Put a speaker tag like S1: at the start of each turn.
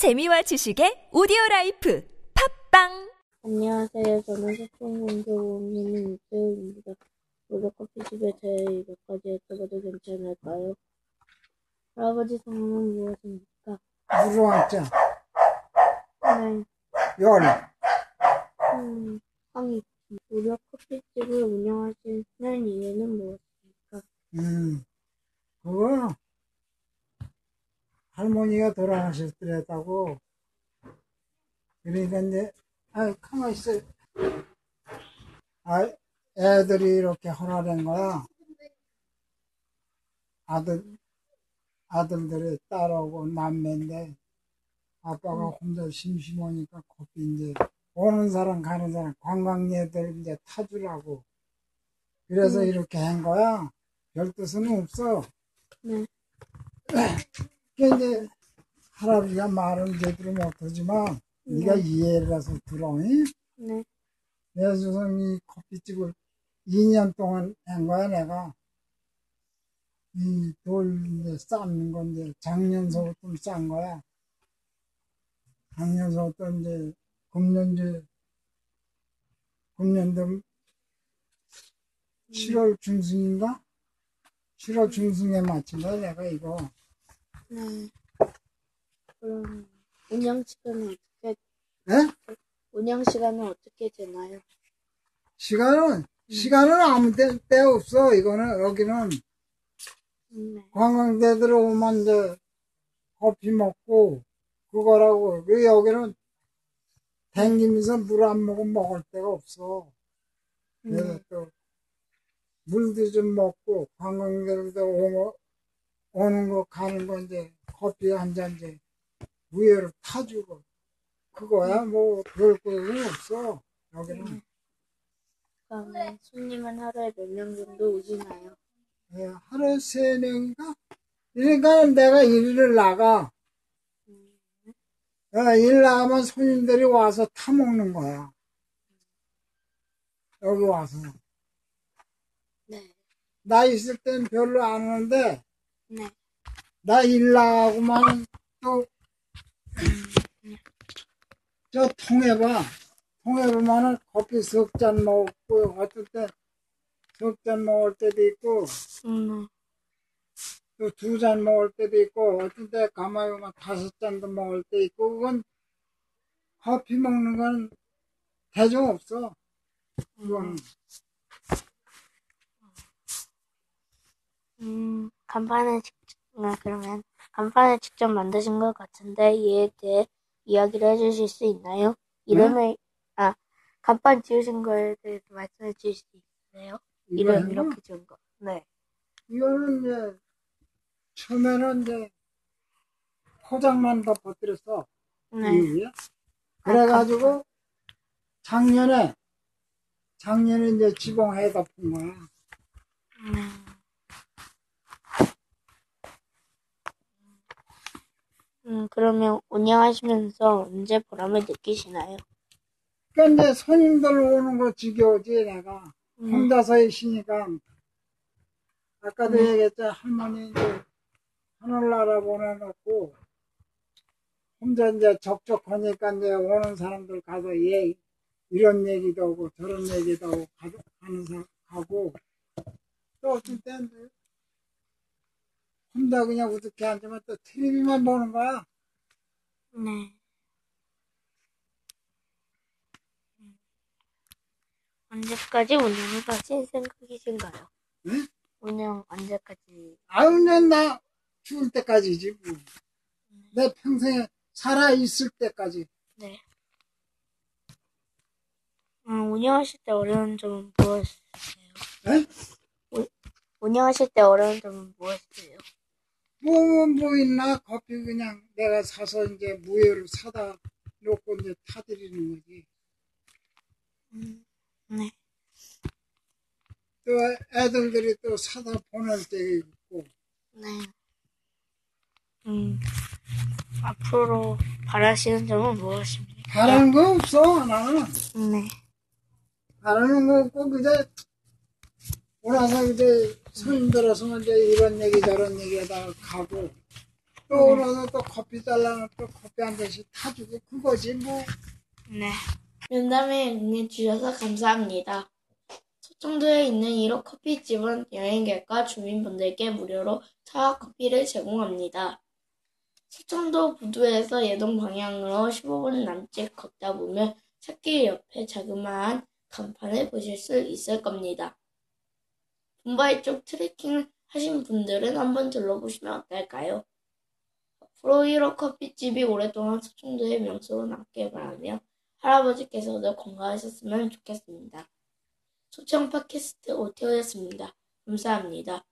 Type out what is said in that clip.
S1: 재미와 지식의 오디오 라이프 팝빵
S2: 안녕하세요. 저는 소풍공조 원민이 이재우입니다. 우리 커피집에 대해 몇 가지 여쭤봐도 괜찮을까요? 할아버지 성함은 무엇입니까?
S3: 무수왕자
S2: 네,
S3: 열
S2: 음, 황희. 우리 커피집을 운영하시는 이유는 무엇입니까?
S3: 음, 그거 할머니가 돌아가셨더랬다고. 그러니까 이제 아 가만 있어. 아 애들이 이렇게 하라는 거야? 아들 아들들이 딸하고 남매인데 아빠가 혼자 심심하니까 커피 이제 오는 사람 가는 사람 관광객들 이제 타주라고. 그래서
S2: 음.
S3: 이렇게 한 거야? 별 뜻은 없어.
S2: 네,
S3: 그 이제 할아버지가 말은 제대로 못하지만 네가 이해를 해서 들어. 잉?
S2: 네,
S3: 내가 조선 이 커피집을 2년 동안 한 거야 내가. 이돌 이제 쌓는 건 이제 작년서부터 싼 거야. 작년서부터 이제 금년 이제 금년도 7월 중순인가? 7월 중순에 마친 거야 내가 이거.
S2: 네. 그럼 운영 시간은 어떻게
S3: 에?
S2: 운영 시간은 어떻게 되나요?
S3: 시간은 시간은 아무 때, 때 없어. 이거는 여기는
S2: 네,
S3: 관광객들 오면 이제 커피 먹고 그거라고. 그 여기는 댕기면서 물 안 먹으면 먹을 데가 없어. 그래서
S2: 네,
S3: 또 물도 좀 먹고 관광객들도 오고 오는 거 가는 거 이제 커피 한 잔 이제 우회로 타주고 그거야 뭐별 것은 없어. 여기는.
S2: 그다음에 손님은 하루에 몇 명 정도 오시나요?
S3: 예, 하루에 세 명인가? 그러니까 내가 일을 나가.
S2: 음,
S3: 어, 일 나가면 손님들이 와서 타먹는 거야. 여기 와서.
S2: 네,
S3: 나 있을 땐 별로 안 오는데,
S2: 네,
S3: 나 일 나가고만 또, 저 통해봐. 통해보면은 커피 석잔 먹고, 어떨 때 석잔 먹을 때도 있고,
S2: 음,
S3: 또두 잔 먹을 때도 있고, 어떤 때 가만히 보면 다섯 잔도 먹을 때 있고, 그건 커피 먹는 건 대중 없어. 그거는.
S2: 음, 간판을 직접, 아, 그러면 간판을 직접 만드신 것 같은데 이에 대해 이야기를 해주실 수 있나요? 이름을, 아, 간판 지으신 거에 대해서 말씀해 주실 수?
S3: 이거
S2: 이름. 이렇게 지은 거. 네.
S3: 이거는 이제, 처음에는 이제, 포장만 덮어뜨렸어.
S2: 네.
S3: 이게. 그래가지고, 작년에, 작년에 이제 지붕에 덮은 거야.
S2: 음. 음, 그러면 운영하시면서 언제 보람을 느끼시나요?
S3: 그러니까 이제 손님들 오는 거 지겨우지, 내가.
S2: 음,
S3: 혼자서 있으니까. 아까도
S2: 음.
S3: 얘기했죠. 할머니 이제 하늘나라 보내놓고, 혼자 이제 적적하니까 이제 오는 사람들 가서 얘, 이런 얘기도 하고 저런 얘기도 하고 가- 하는 사람 하고, 또 어떤 때는 혼자 그냥 우습게 앉으면 또 TV만 보는 거야.
S2: 네. 음. 언제까지 운영을 하실 생각이신가요?
S3: 응?
S2: 운영 언제까지?
S3: 아유, 그냥 나 죽을 때까지지, 뭐. 내 평생에 살아있을 때까지.
S2: 네. 음, 운영하실 때 어려운 점은 무엇이세요?
S3: 에?
S2: 운영하실 때 어려운 점은 무엇이세요?
S3: 뭐, 뭐 있나? 커피 그냥 내가 사서 이제 무효로 사다 놓고 이제 타드리는 거지.
S2: 음, 네.
S3: 또 애들들이 또 사다 보낼 때 있고.
S2: 네. 음, 앞으로 바라시는 점은 무엇입니까?
S3: 바라는 거 없어, 나는.
S2: 네.
S3: 바라는 거 없고, 그저, 오라서 이제 손님들 왔으면 이제 이런 얘기 저런 얘기 하다가 가고, 또 오늘은 또 커피 달라는 또 커피 한 잔씩 타주고 그거지 뭐.
S4: 네.
S2: 면담에 응해주셔서 감사합니다. 서청도에 있는 1호 커피집은 여행객과 주민분들께 무료로 차와 커피를 제공합니다. 서청도 부두에서 예동 방향으로 15분 남짓 걷다 보면 찻길 옆에 자그마한 간판을 보실 수 있을 겁니다. 분바이 쪽 트레킹을 하신 분들은 한번 둘러보시면 어떨까요? 1호 커피집이 오랫동안 서청도의 명소로 남길 바라며 할아버지께서도 건강하셨으면 좋겠습니다. 소청 팟캐스트 오태오였습니다. 감사합니다.